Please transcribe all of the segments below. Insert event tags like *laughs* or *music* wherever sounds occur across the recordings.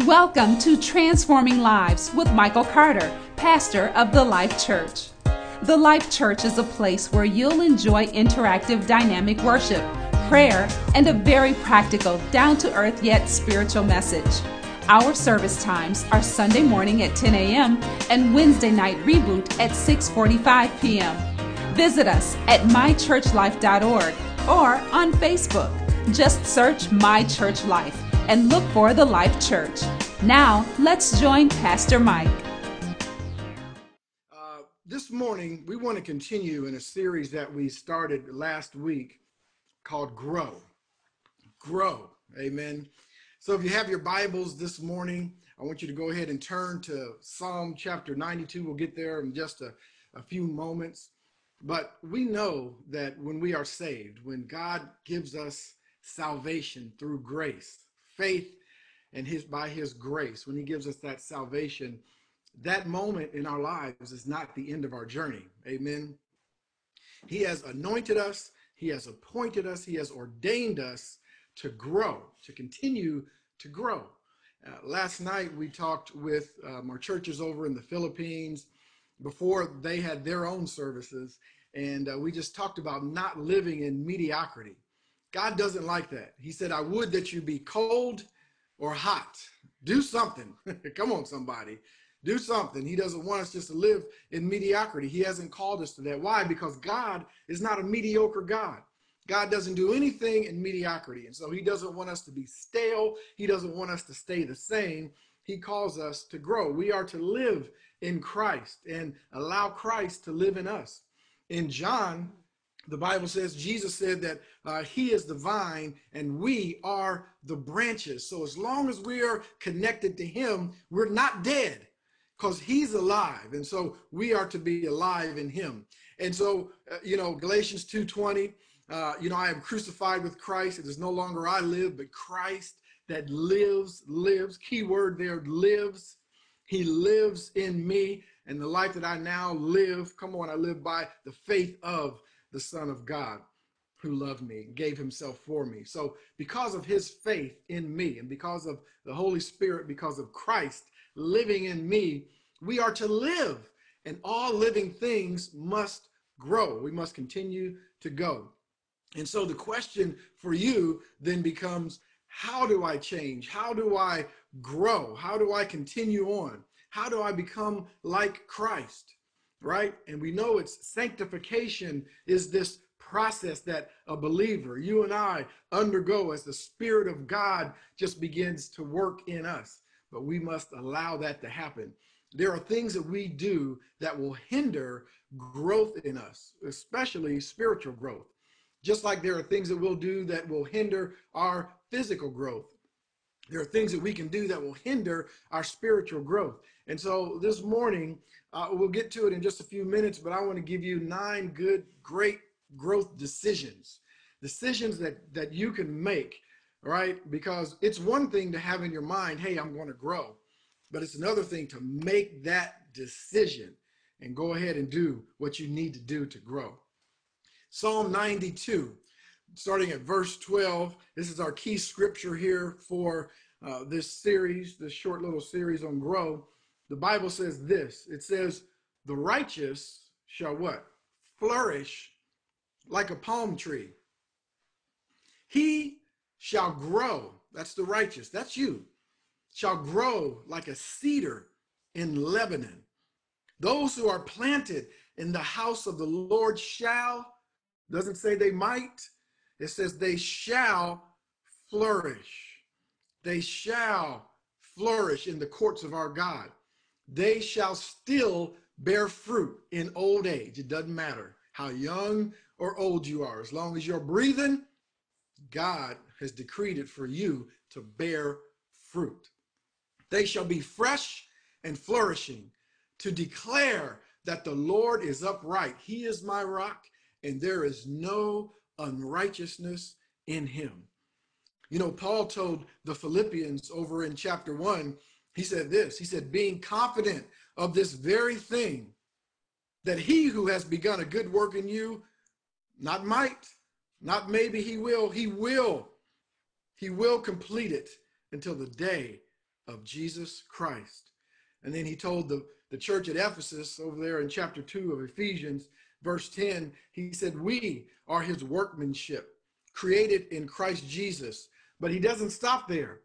Welcome to Transforming Lives with Michael Carter, pastor of the Life Church. The Life Church is a place where you'll enjoy interactive, dynamic worship, prayer, and a very practical, down to earth yet spiritual message. Our service times are Sunday morning at 10 a.m. and Wednesday night reboot at 6:45 p.m. Visit us at mychurchlife.org or on Facebook. Just search My Church Life and look for the Life Church. Now, let's join Pastor Mike. Uh, this morning, we want to continue in a series that we started last week called Grow. Grow. Amen. So, if you have your Bibles this morning, I want you to go ahead and turn to Psalm chapter 92. We'll get there in just a, a few moments. But we know that when we are saved, when God gives us salvation through grace, faith and his by his grace when he gives us that salvation that moment in our lives is not the end of our journey. Amen? He has anointed us. He has appointed us. He has ordained us to grow to continue to grow. Uh, last night we talked with um, our churches over in the philippines before they had their own services and uh, we just talked about not living in mediocrity God doesn't like that. He said, I would that you be cold or hot. Do something. *laughs* Come on, somebody. Do something. He doesn't want us just to live in mediocrity. He hasn't called us to that. Why? Because God is not a mediocre God. God doesn't do anything in mediocrity. And so he doesn't want us to be stale. He doesn't want us to stay the same. He calls us to grow. We are to live in Christ and allow Christ to live in us. In John the Bible says, Jesus said that uh, he is the vine and we are the branches. So as long as we are connected to him, we're not dead because he's alive. And so we are to be alive in him. And so, uh, you know, Galatians 2.20, uh, you know, I am crucified with Christ. It is no longer I live, but Christ that lives, lives. Key word there, lives. He lives in me. And the life that I now live, come on, I live by the faith of the Son of God who loved me gave himself for me. So, because of his faith in me and because of the Holy Spirit, because of Christ living in me, we are to live, and all living things must grow. We must continue to go. And so, the question for you then becomes how do I change? How do I grow? How do I continue on? How do I become like Christ? Right? And we know it's sanctification is this process that a believer, you and I, undergo as the Spirit of God just begins to work in us. But we must allow that to happen. There are things that we do that will hinder growth in us, especially spiritual growth. Just like there are things that we'll do that will hinder our physical growth. There are things that we can do that will hinder our spiritual growth. And so this morning, uh, we'll get to it in just a few minutes, but I want to give you nine good, great growth decisions, decisions that, that you can make, right? Because it's one thing to have in your mind, hey, I'm going to grow, but it's another thing to make that decision and go ahead and do what you need to do to grow. Psalm 92, starting at verse 12. This is our key scripture here for uh, this series, this short little series on grow the Bible says this it says, the righteous shall what? Flourish like a palm tree. He shall grow. That's the righteous. That's you. Shall grow like a cedar in Lebanon. Those who are planted in the house of the Lord shall, doesn't say they might, it says they shall flourish. They shall flourish in the courts of our God they shall still bear fruit in old age. It doesn't matter how young or old you are, as long as you're breathing, God has decreed it for you to bear fruit. They shall be fresh and flourishing to declare that the Lord is upright. He is my rock, and there is no unrighteousness in him. You know, Paul told the Philippians over in chapter one, he said this He said, being confident of this very thing, that he who has begun a good work in you, not might, not maybe he will, he will, he will complete it until the day of Jesus Christ. And then he told the, the church at Ephesus over there in chapter 2 of Ephesians, verse 10, he said, We are his workmanship, created in Christ Jesus. But he doesn't stop there.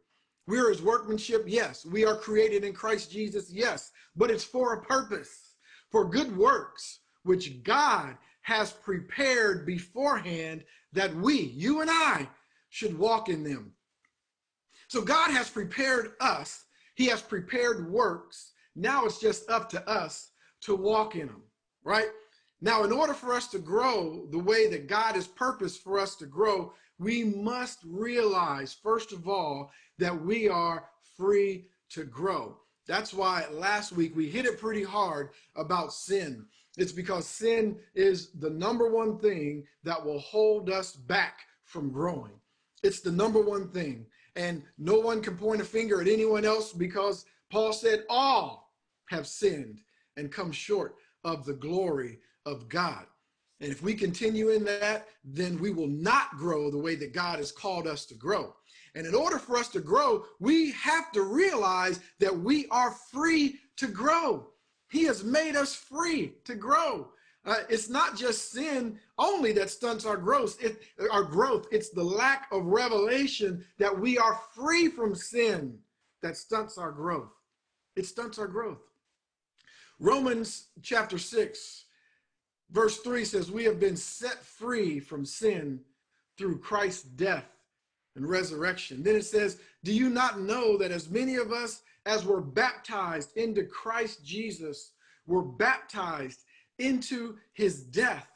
We're his workmanship, yes. We are created in Christ Jesus, yes. But it's for a purpose, for good works, which God has prepared beforehand that we, you and I, should walk in them. So God has prepared us. He has prepared works. Now it's just up to us to walk in them, right? Now, in order for us to grow the way that God has purposed for us to grow, we must realize, first of all, that we are free to grow. That's why last week we hit it pretty hard about sin. It's because sin is the number one thing that will hold us back from growing. It's the number one thing. And no one can point a finger at anyone else because Paul said, All have sinned and come short of the glory of God. And if we continue in that, then we will not grow the way that God has called us to grow. And in order for us to grow, we have to realize that we are free to grow. He has made us free to grow. Uh, it's not just sin only that stunts our growth. It, our growth. It's the lack of revelation that we are free from sin that stunts our growth. It stunts our growth. Romans chapter six, verse three says, "We have been set free from sin through Christ's death and resurrection." Then it says, "Do you not know that as many of us as were baptized into Christ Jesus were baptized into his death.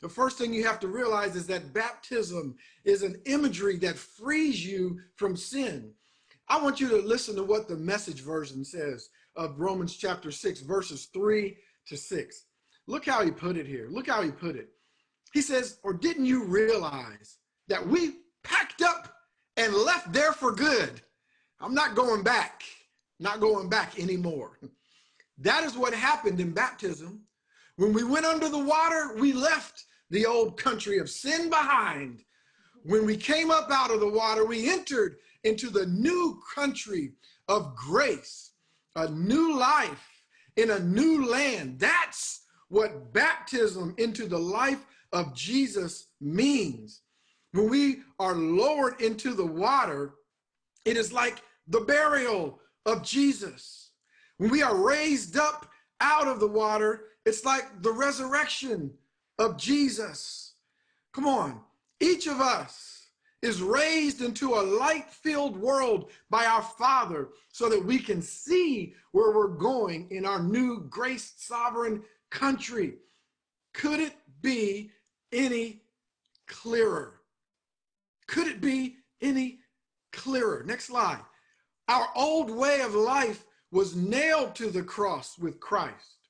The first thing you have to realize is that baptism is an imagery that frees you from sin. I want you to listen to what the message version says of Romans chapter 6, verses 3 to 6. Look how he put it here. Look how he put it. He says, Or didn't you realize that we packed up and left there for good? I'm not going back, not going back anymore. That is what happened in baptism. When we went under the water, we left the old country of sin behind. When we came up out of the water, we entered into the new country of grace, a new life in a new land. That's what baptism into the life of Jesus means. When we are lowered into the water, it is like the burial of Jesus. When we are raised up out of the water, it's like the resurrection of Jesus. Come on. Each of us is raised into a light filled world by our Father so that we can see where we're going in our new grace sovereign country. Could it be any clearer? Could it be any clearer? Next slide. Our old way of life was nailed to the cross with Christ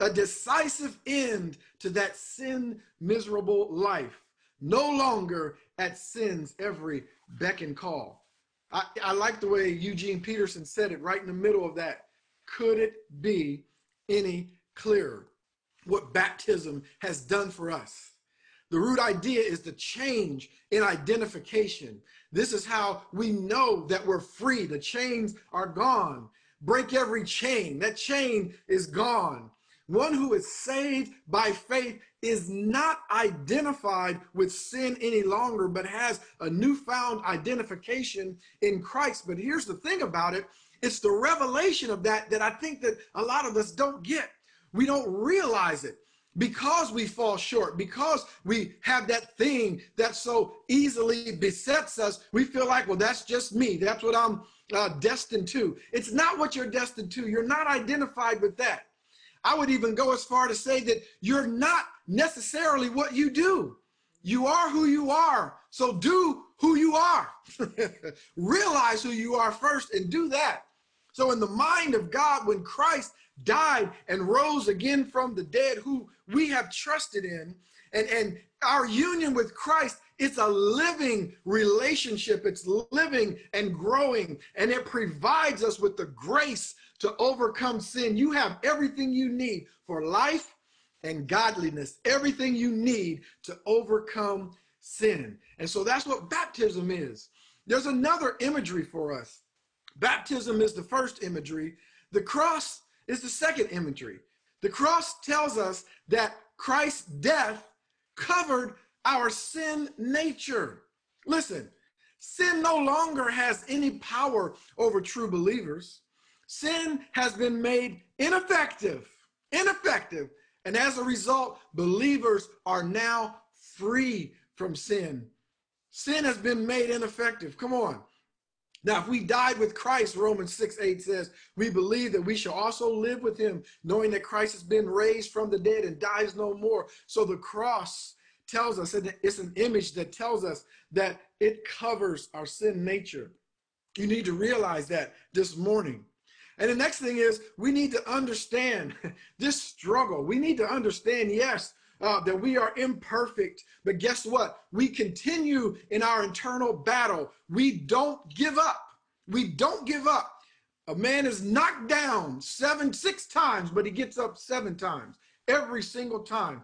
a decisive end to that sin miserable life, no longer at sin's every beck and call. I, I like the way Eugene Peterson said it right in the middle of that. Could it be any clearer what baptism has done for us? The root idea is the change in identification. This is how we know that we're free. The chains are gone. Break every chain. That chain is gone. One who is saved by faith is not identified with sin any longer, but has a newfound identification in Christ. But here's the thing about it it's the revelation of that that I think that a lot of us don't get. We don't realize it because we fall short, because we have that thing that so easily besets us, we feel like, well, that's just me. That's what I'm uh, destined to. It's not what you're destined to. You're not identified with that. I would even go as far to say that you're not necessarily what you do. You are who you are. So do who you are. *laughs* Realize who you are first and do that. So, in the mind of God, when Christ died and rose again from the dead, who we have trusted in, and, and our union with Christ, it's a living relationship. It's living and growing, and it provides us with the grace to overcome sin. You have everything you need for life and godliness, everything you need to overcome sin. And so that's what baptism is. There's another imagery for us Baptism is the first imagery. The cross is the second imagery. The cross tells us that Christ's death covered our sin nature. Listen, sin no longer has any power over true believers. Sin has been made ineffective, ineffective. And as a result, believers are now free from sin. Sin has been made ineffective. Come on. Now, if we died with Christ, Romans 6 8 says, we believe that we shall also live with him, knowing that Christ has been raised from the dead and dies no more. So the cross tells us, and it's an image that tells us that it covers our sin nature. You need to realize that this morning. And the next thing is, we need to understand *laughs* this struggle. We need to understand, yes, uh, that we are imperfect, but guess what? We continue in our internal battle. We don't give up. We don't give up. A man is knocked down seven, six times, but he gets up seven times every single time.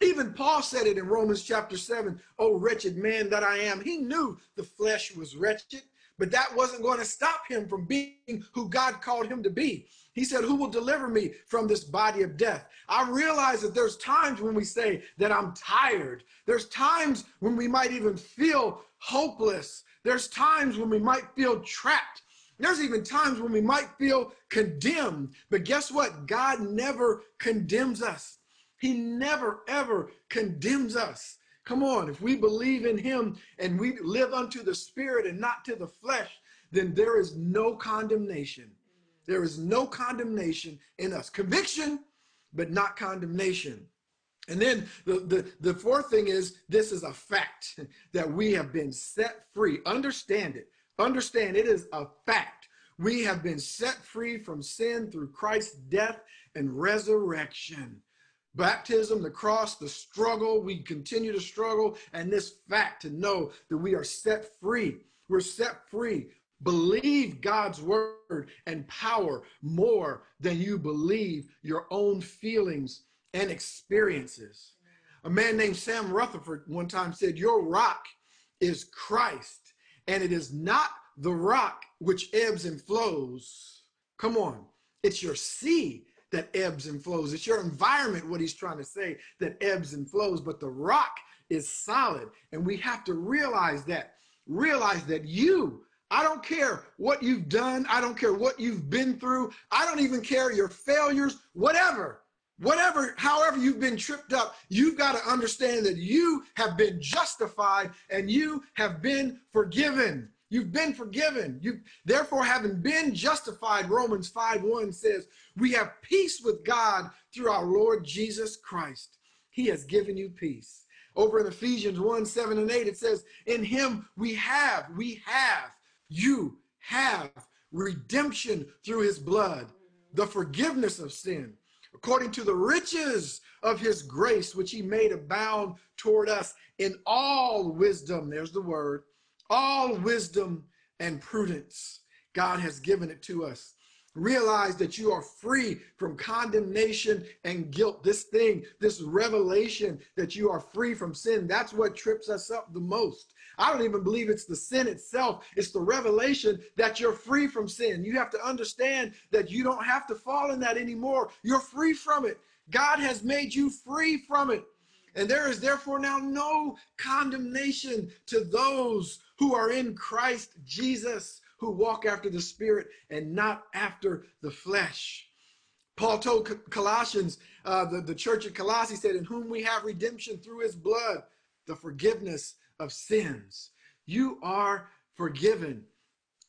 Even Paul said it in Romans chapter 7 Oh, wretched man that I am. He knew the flesh was wretched, but that wasn't going to stop him from being who God called him to be. He said, Who will deliver me from this body of death? I realize that there's times when we say that I'm tired. There's times when we might even feel hopeless. There's times when we might feel trapped. There's even times when we might feel condemned. But guess what? God never condemns us. He never, ever condemns us. Come on, if we believe in him and we live unto the spirit and not to the flesh, then there is no condemnation. There is no condemnation in us. Conviction, but not condemnation. And then the, the, the fourth thing is this is a fact *laughs* that we have been set free. Understand it. Understand it is a fact. We have been set free from sin through Christ's death and resurrection baptism, the cross, the struggle. We continue to struggle, and this fact to know that we are set free. We're set free. Believe God's word and power more than you believe your own feelings and experiences. A man named Sam Rutherford one time said, Your rock is Christ, and it is not the rock which ebbs and flows. Come on, it's your sea that ebbs and flows. It's your environment, what he's trying to say, that ebbs and flows, but the rock is solid. And we have to realize that. Realize that you, I don't care what you've done, I don't care what you've been through, I don't even care your failures, whatever. Whatever, however you've been tripped up, you've got to understand that you have been justified and you have been forgiven. You've been forgiven. You therefore having been justified, Romans 5 1 says, we have peace with God through our Lord Jesus Christ. He has given you peace. Over in Ephesians 1 7 and 8, it says, In him we have, we have, you have redemption through his blood, the forgiveness of sin, according to the riches of his grace, which he made abound toward us in all wisdom. There's the word all wisdom and prudence. God has given it to us. Realize that you are free from condemnation and guilt. This thing, this revelation that you are free from sin, that's what trips us up the most. I don't even believe it's the sin itself. It's the revelation that you're free from sin. You have to understand that you don't have to fall in that anymore. You're free from it. God has made you free from it. And there is therefore now no condemnation to those who are in Christ Jesus, who walk after the Spirit and not after the flesh. Paul told Colossians, uh, the, the church at Colossae said, In whom we have redemption through his blood, the forgiveness of sins. You are forgiven.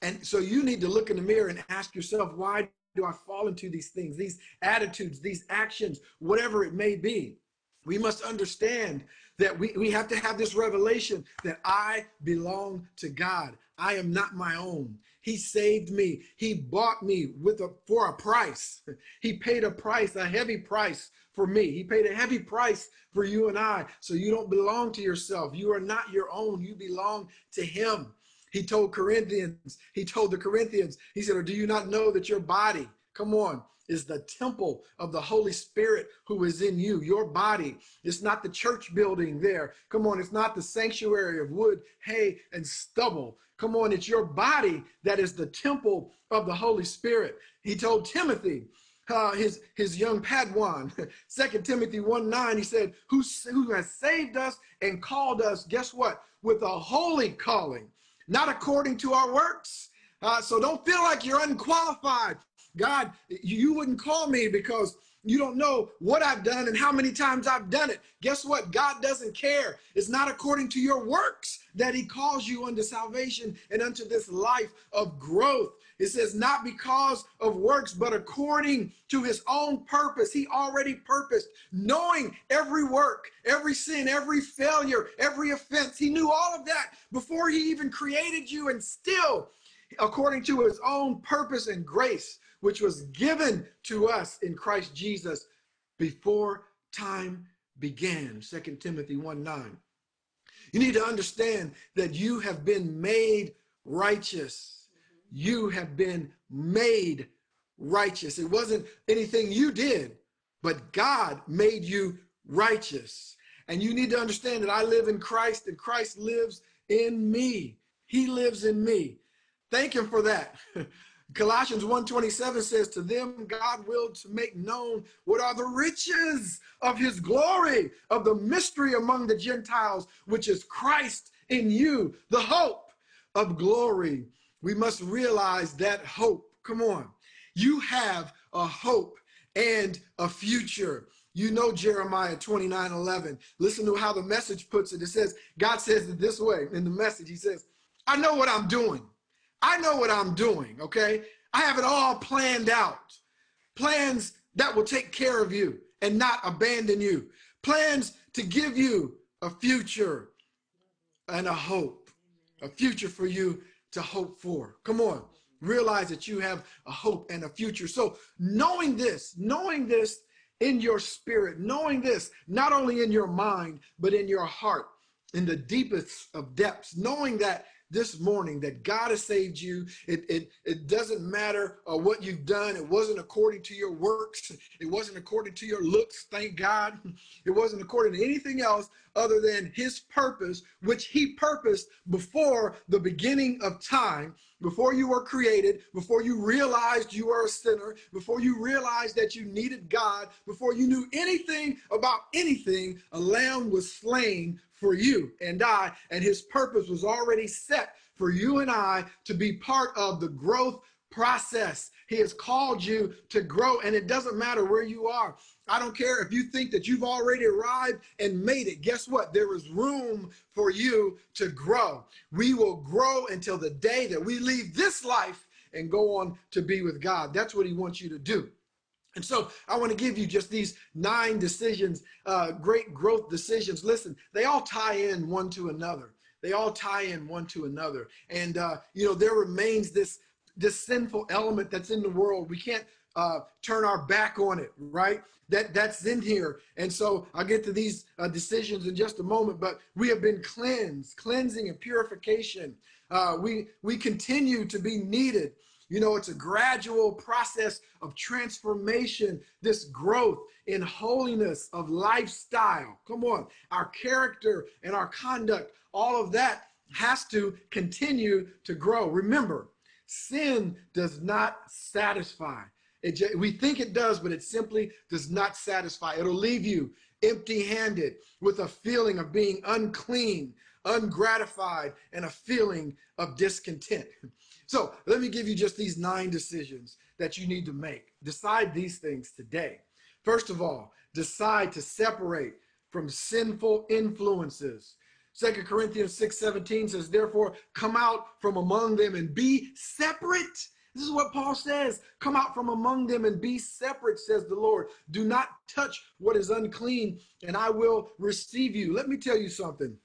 And so you need to look in the mirror and ask yourself, why do I fall into these things, these attitudes, these actions, whatever it may be? We must understand that we, we have to have this revelation that I belong to God. I am not my own. He saved me. He bought me with a for a price. *laughs* He paid a price, a heavy price for me. He paid a heavy price for you and I. So you don't belong to yourself. You are not your own. You belong to him. He told Corinthians, he told the Corinthians, he said, or do you not know that your body come on, is the temple of the Holy Spirit who is in you, your body. It's not the church building there. Come on, it's not the sanctuary of wood, hay, and stubble. Come on, it's your body that is the temple of the Holy Spirit. He told Timothy, uh, his his young Padawan, *laughs* Second Timothy 1 9, he said, who, who has saved us and called us, guess what? With a holy calling, not according to our works. Uh, so don't feel like you're unqualified. God, you wouldn't call me because you don't know what I've done and how many times I've done it. Guess what? God doesn't care. It's not according to your works that he calls you unto salvation and unto this life of growth. It says, not because of works, but according to his own purpose. He already purposed, knowing every work, every sin, every failure, every offense. He knew all of that before he even created you, and still, according to his own purpose and grace, which was given to us in Christ Jesus before time began. 2 Timothy 1 9. You need to understand that you have been made righteous. You have been made righteous. It wasn't anything you did, but God made you righteous. And you need to understand that I live in Christ and Christ lives in me. He lives in me. Thank him for that. *laughs* Colossians 1:27 says, To them God willed to make known what are the riches of his glory, of the mystery among the Gentiles, which is Christ in you, the hope of glory. We must realize that hope. Come on. You have a hope and a future. You know Jeremiah 29 11. Listen to how the message puts it. It says, God says it this way in the message. He says, I know what I'm doing. I know what I'm doing, okay? I have it all planned out. Plans that will take care of you and not abandon you. Plans to give you a future and a hope, a future for you to hope for. Come on, realize that you have a hope and a future. So, knowing this, knowing this in your spirit, knowing this not only in your mind, but in your heart, in the deepest of depths, knowing that this morning that God has saved you. It, it, it doesn't matter uh, what you've done. It wasn't according to your works. It wasn't according to your looks, thank God. *laughs* It wasn't according to anything else other than his purpose, which he purposed before the beginning of time, before you were created, before you realized you were a sinner, before you realized that you needed God, before you knew anything about anything, a lamb was slain for you and I, and his purpose was already set for you and I to be part of the growth process. He has called you to grow, and it doesn't matter where you are. I don't care if you think that you've already arrived and made it. Guess what? There is room for you to grow. We will grow until the day that we leave this life and go on to be with God. That's what He wants you to do. And so I want to give you just these nine decisions, uh, great growth decisions. Listen, they all tie in one to another. They all tie in one to another. And, uh, you know, there remains this, this sinful element that's in the world. We can't uh, turn our back on it, right? That that's in here. And so I'll get to these uh, decisions in just a moment, but we have been cleansed, cleansing and purification. Uh, we, we continue to be needed. You know, it's a gradual process of transformation, this growth in holiness of lifestyle. Come on, our character and our conduct, all of that has to continue to grow. Remember, sin does not satisfy. It, we think it does, but it simply does not satisfy. It'll leave you empty handed with a feeling of being unclean, ungratified, and a feeling of discontent. *laughs* So let me give you just these nine decisions that you need to make. Decide these things today. First of all, decide to separate from sinful influences. Second Corinthians 6 17 says, Therefore, come out from among them and be separate. This is what Paul says. Come out from among them and be separate, says the Lord. Do not touch what is unclean, and I will receive you. Let me tell you something.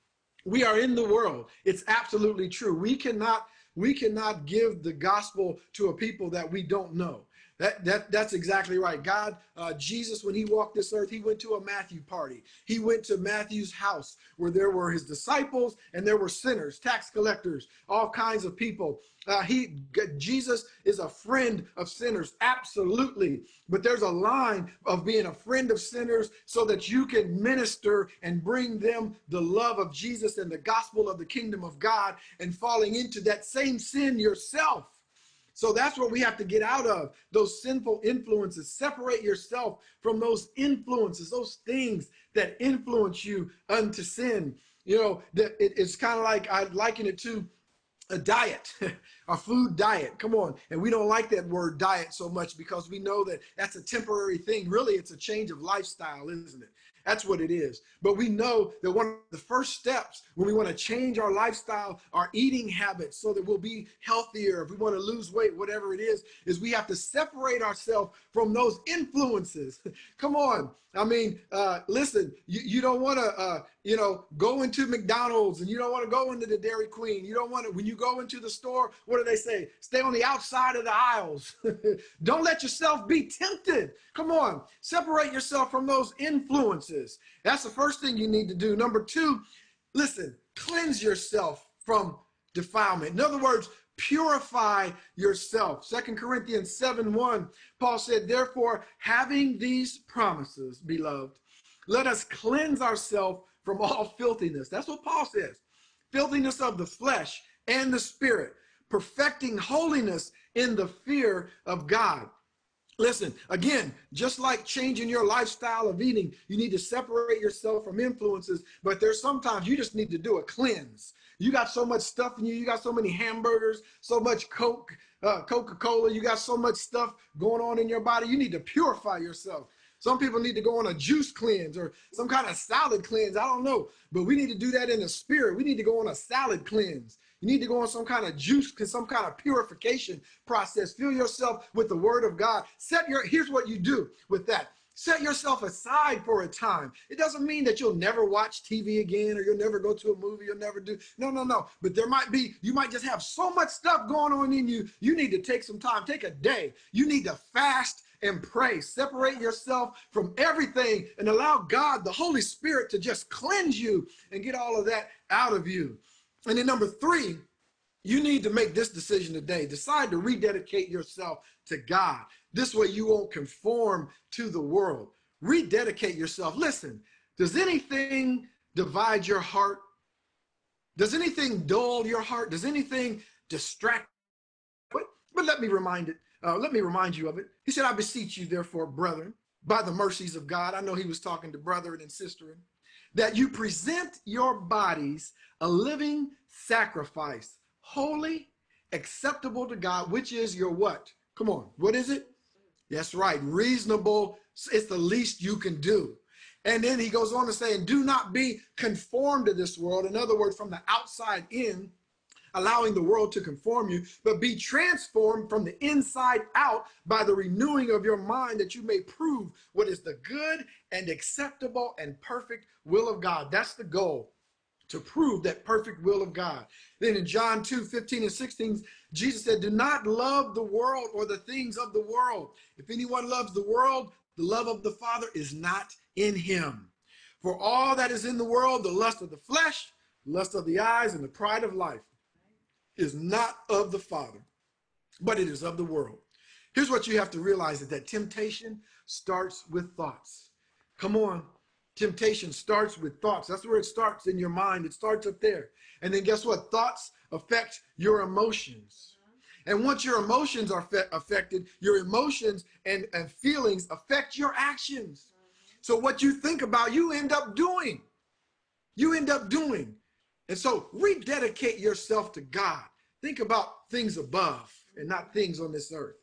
We are in the world. It's absolutely true. We cannot we cannot give the gospel to a people that we don't know. That, that, that's exactly right. God, uh, Jesus, when he walked this earth, he went to a Matthew party. He went to Matthew's house where there were his disciples and there were sinners, tax collectors, all kinds of people. Uh, he, Jesus is a friend of sinners, absolutely. But there's a line of being a friend of sinners so that you can minister and bring them the love of Jesus and the gospel of the kingdom of God and falling into that same sin yourself. So that's what we have to get out of those sinful influences. Separate yourself from those influences, those things that influence you unto sin. You know, it's kind of like I liken it to a diet, *laughs* a food diet. Come on. And we don't like that word diet so much because we know that that's a temporary thing. Really, it's a change of lifestyle, isn't it? That's what it is. But we know that one of the first steps when we want to change our lifestyle, our eating habits, so that we'll be healthier, if we want to lose weight, whatever it is, is we have to separate ourselves from those influences. *laughs* Come on. I mean, uh, listen, you, you don't want to, uh, you know, go into McDonald's and you don't want to go into the Dairy Queen. You don't want to, when you go into the store, what do they say? Stay on the outside of the aisles. *laughs* don't let yourself be tempted. Come on. Separate yourself from those influences. That's the first thing you need to do. Number two, listen, cleanse yourself from defilement. In other words, purify yourself. Second Corinthians 7 1, Paul said, Therefore, having these promises, beloved, let us cleanse ourselves from all *laughs* filthiness. That's what Paul says filthiness of the flesh and the spirit, perfecting holiness in the fear of God. Listen, again, just like changing your lifestyle of eating, you need to separate yourself from influences, but there's sometimes you just need to do a cleanse. You got so much stuff in you, you got so many hamburgers, so much Coke, uh, Coca-Cola, you got so much stuff going on in your body. You need to purify yourself. Some people need to go on a juice cleanse or some kind of salad cleanse. I don't know. But we need to do that in the spirit. We need to go on a salad cleanse. You need to go on some kind of juice, some kind of purification process. Fill yourself with the word of God. Set your, here's what you do with that. Set yourself aside for a time. It doesn't mean that you'll never watch TV again or you'll never go to a movie, you'll never do. No, no, no. But there might be, you might just have so much stuff going on in you. You need to take some time, take a day. You need to fast and pray. Separate yourself from everything and allow God, the Holy Spirit, to just cleanse you and get all of that out of you. And then number three, you need to make this decision today. Decide to rededicate yourself to God. This way you won't conform to the world. Rededicate yourself. Listen, does anything divide your heart? Does anything dull your heart? Does anything distract? But, but let me remind it. Uh, let me remind you of it. He said, I beseech you, therefore, brethren, by the mercies of God. I know he was talking to brethren and sisterin, that you present your bodies a living sacrifice, holy, acceptable to God, which is your what? Come on, what is it? That's right, reasonable. It's the least you can do. And then he goes on to say, and do not be conformed to this world. In other words, from the outside in, allowing the world to conform you, but be transformed from the inside out by the renewing of your mind that you may prove what is the good and acceptable and perfect will of God. That's the goal to prove that perfect will of God. Then in John 2 15 and 16, Jesus said, Do not love the world or the things of the world. If anyone loves the world, the love of the Father is not in him. For all that is in the world, the lust of the flesh, lust of the eyes, and the pride of life is not of the Father, but it is of the world. Here's what you have to realize is that temptation starts with thoughts. Come on. Temptation starts with thoughts. That's where it starts in your mind. It starts up there. And then guess what? Thoughts affect your emotions. And once your emotions are affected, your emotions and, and feelings affect your actions. So what you think about, you end up doing. You end up doing. And so rededicate yourself to God. Think about things above and not things on this earth.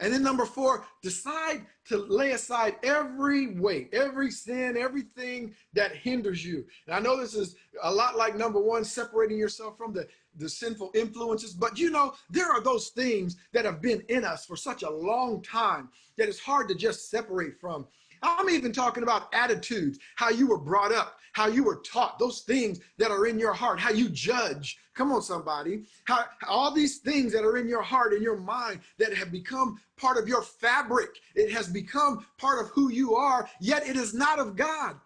And then number four, decide to lay aside every weight, every sin, everything that hinders you. And I know this is a lot like number one, separating yourself from the, the sinful influences, but you know, there are those things that have been in us for such a long time that it's hard to just separate from. I'm even talking about attitudes, how you were brought up, how you were taught, those things that are in your heart, how you judge. Come on, somebody. How all these things that are in your heart and your mind that have become part of your fabric. It has become part of who you are, yet it is not of God.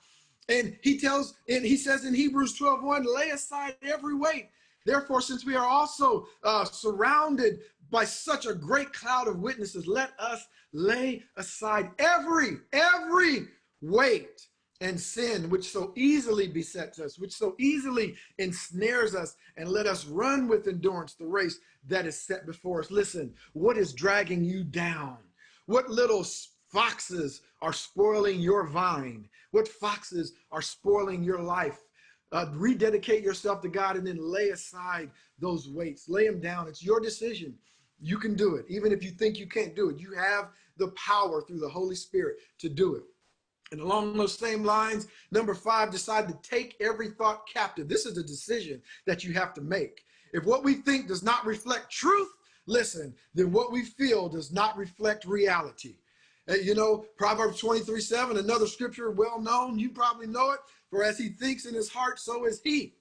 And he tells, and he says in Hebrews 12, 1, lay aside every weight. Therefore, since we are also uh, surrounded by such a great cloud of witnesses, let us lay aside every, every weight and sin which so easily besets us, which so easily ensnares us, and let us run with endurance the race that is set before us. Listen, what is dragging you down? What little foxes are spoiling your vine? What foxes are spoiling your life? Uh, rededicate yourself to God and then lay aside those weights. Lay them down. It's your decision. You can do it. Even if you think you can't do it, you have the power through the Holy Spirit to do it. And along those same lines, number five, decide to take every thought captive. This is a decision that you have to make. If what we think does not reflect truth, listen, then what we feel does not reflect reality. You know, Proverbs 23 7, another scripture well known, you probably know it. For as he thinks in his heart, so is he.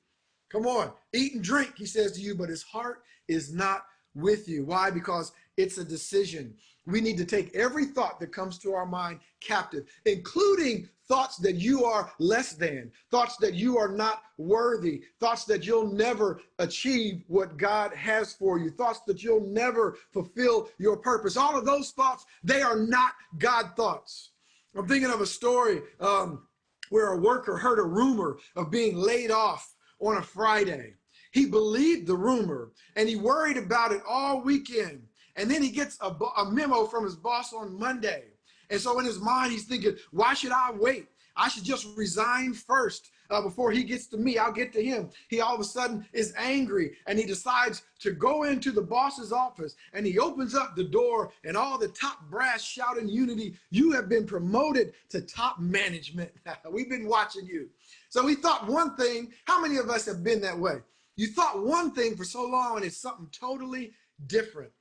Come on, eat and drink, he says to you, but his heart is not with you. Why? Because it's a decision. We need to take every thought that comes to our mind captive, including thoughts that you are less than, thoughts that you are not worthy, thoughts that you'll never achieve what God has for you, thoughts that you'll never fulfill your purpose. All of those thoughts, they are not God thoughts. I'm thinking of a story um, where a worker heard a rumor of being laid off on a Friday. He believed the rumor and he worried about it all weekend. And then he gets a, a memo from his boss on Monday. And so in his mind, he's thinking, why should I wait? I should just resign first uh, before he gets to me. I'll get to him. He all of a sudden is angry and he decides to go into the boss's office and he opens up the door and all the top brass shout in unity, you have been promoted to top management. *laughs* We've been watching you. So he thought one thing. How many of us have been that way? You thought one thing for so long and it's something totally different.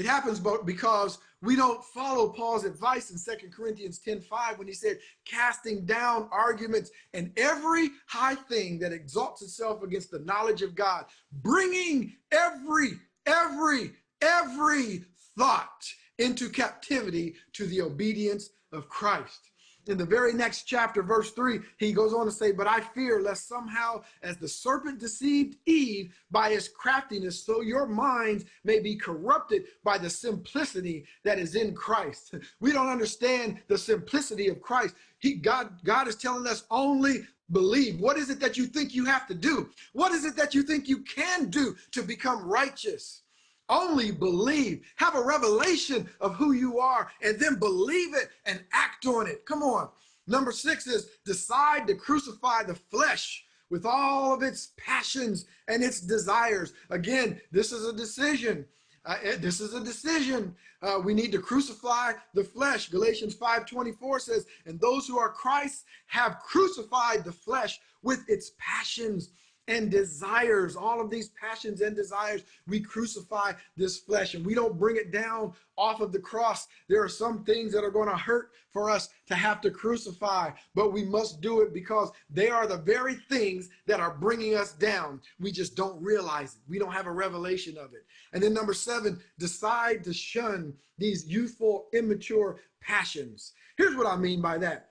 It happens because we don't follow Paul's advice in Second Corinthians 10 5 when he said, casting down arguments and every high thing that exalts itself against the knowledge of God, bringing every, every, every thought into captivity to the obedience of Christ in the very next chapter, verse 3, he goes on to say, But I fear lest somehow, as the serpent deceived Eve by his craftiness, so your minds may be corrupted by the simplicity that is in Christ. *laughs* We don't understand the simplicity of Christ. He, God, God is telling us only believe. What is it that you think you have to do? What is it that you think you can do to become righteous? Only believe. Have a revelation of who you are and then believe it and act on it. Come on. Number six is decide to crucify the flesh with all of its passions and its desires. Again, this is a decision. Uh, this is a decision. Uh, we need to crucify the flesh. Galatians 5:24 says, "And those who are Christ have crucified the flesh with its passions and desires, all of these passions and desires, we crucify this flesh and we don't bring it down off of the cross. There are some things that are going to hurt for us to have to crucify, but we must do it because they are the very things that are bringing us down. We just don't realize it. We don't have a revelation of it. And then number seven, decide to shun these youthful, immature passions. Here's what I mean by that.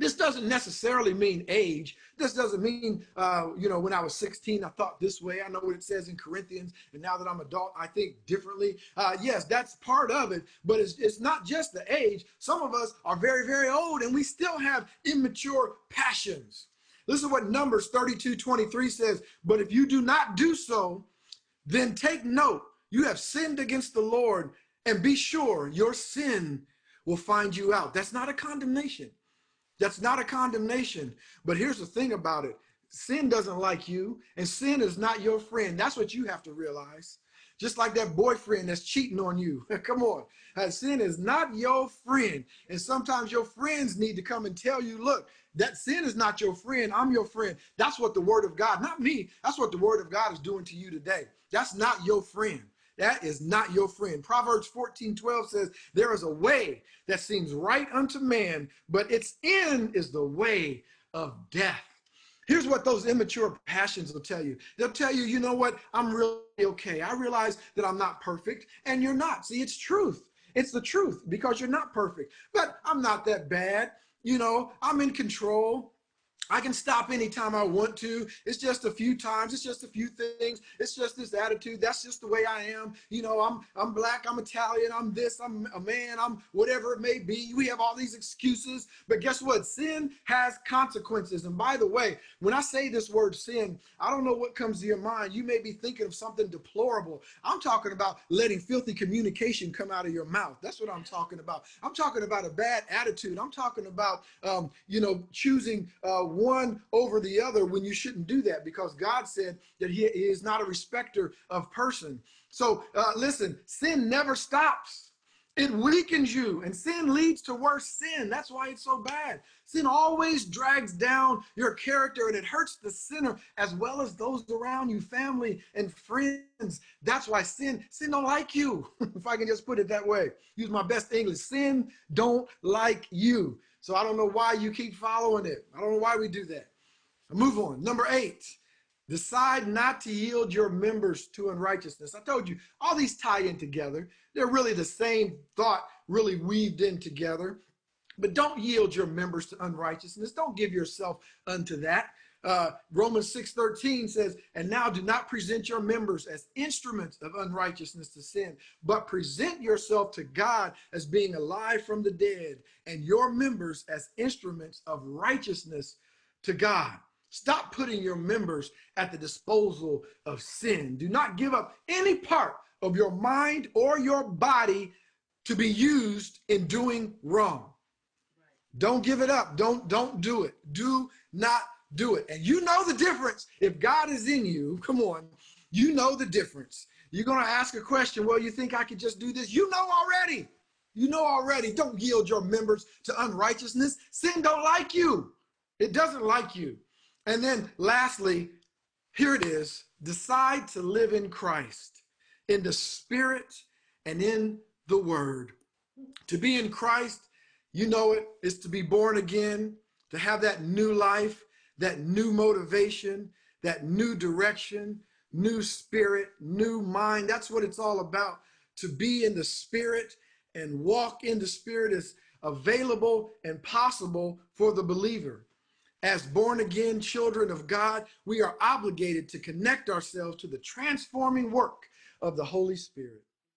This doesn't necessarily mean age. This doesn't mean, uh, you know, when I was 16, I thought this way. I know what it says in Corinthians, and now that I'm adult, I think differently. Uh, yes, that's part of it, but it's, it's not just the age. Some of us are very, very old, and we still have immature passions. This is what Numbers 32 23 says. But if you do not do so, then take note, you have sinned against the Lord, and be sure your sin will find you out. That's not a condemnation. That's not a condemnation. But here's the thing about it sin doesn't like you, and sin is not your friend. That's what you have to realize. Just like that boyfriend that's cheating on you. *laughs* come on. Uh, sin is not your friend. And sometimes your friends need to come and tell you, look, that sin is not your friend. I'm your friend. That's what the word of God, not me, that's what the word of God is doing to you today. That's not your friend. That is not your friend. Proverbs 14 12 says, There is a way that seems right unto man, but its end is the way of death. Here's what those immature passions will tell you. They'll tell you, you know what? I'm really okay. I realize that I'm not perfect, and you're not. See, it's truth. It's the truth because you're not perfect. But I'm not that bad. You know, I'm in control. I can stop anytime I want to. It's just a few times. It's just a few things. It's just this attitude. That's just the way I am. You know, I'm I'm black. I'm Italian. I'm this. I'm a man. I'm whatever it may be. We have all these excuses. But guess what? Sin has consequences. And by the way, when I say this word sin, I don't know what comes to your mind. You may be thinking of something deplorable. I'm talking about letting filthy communication come out of your mouth. That's what I'm talking about. I'm talking about a bad attitude. I'm talking about, um, you know, choosing. Uh, one over the other when you shouldn't do that because God said that he, is not a respecter of person. So uh, listen, sin never stops. It weakens you, and sin leads to worse sin. That's why it's so bad. Sin always drags down your character and it hurts the sinner as well as those around you, family and friends. That's why sin, sin don't like you. *laughs* if I can just put it that way. Use my best English. Sin don't like you. So I don't know why you keep following it. I don't know why we do that. Move on. Number eight, decide not to yield your members to unrighteousness. I told you all these tie in together. They're really the same thought, really weaved in together. But don't yield your members to unrighteousness. Don't give yourself unto that. Uh, Romans 6:13 says, "And now do not present your members as instruments of unrighteousness to sin, but present yourself to God as being alive from the dead, and your members as instruments of righteousness to God." Stop putting your members at the disposal of sin. Do not give up any part of your mind or your body to be used in doing wrong. Don't give it up. Don't don't do it. Do not do it. And you know the difference. If God is in you, come on, you know the difference. You're going to ask a question. Well, you think I could just do this? You know already. You know already. Don't yield your members to unrighteousness. Sin don't like you. It doesn't like you. And then lastly, here it is. Decide to live in Christ, in the spirit and in the word. To be in Christ, you know it, is to be born again, to have that new life, that new motivation, that new direction, new spirit, new mind. That's what it's all about. To be in the spirit and walk in the spirit is available and possible for the believer. As born again children of God, we are obligated to connect ourselves to the transforming work of the Holy Spirit.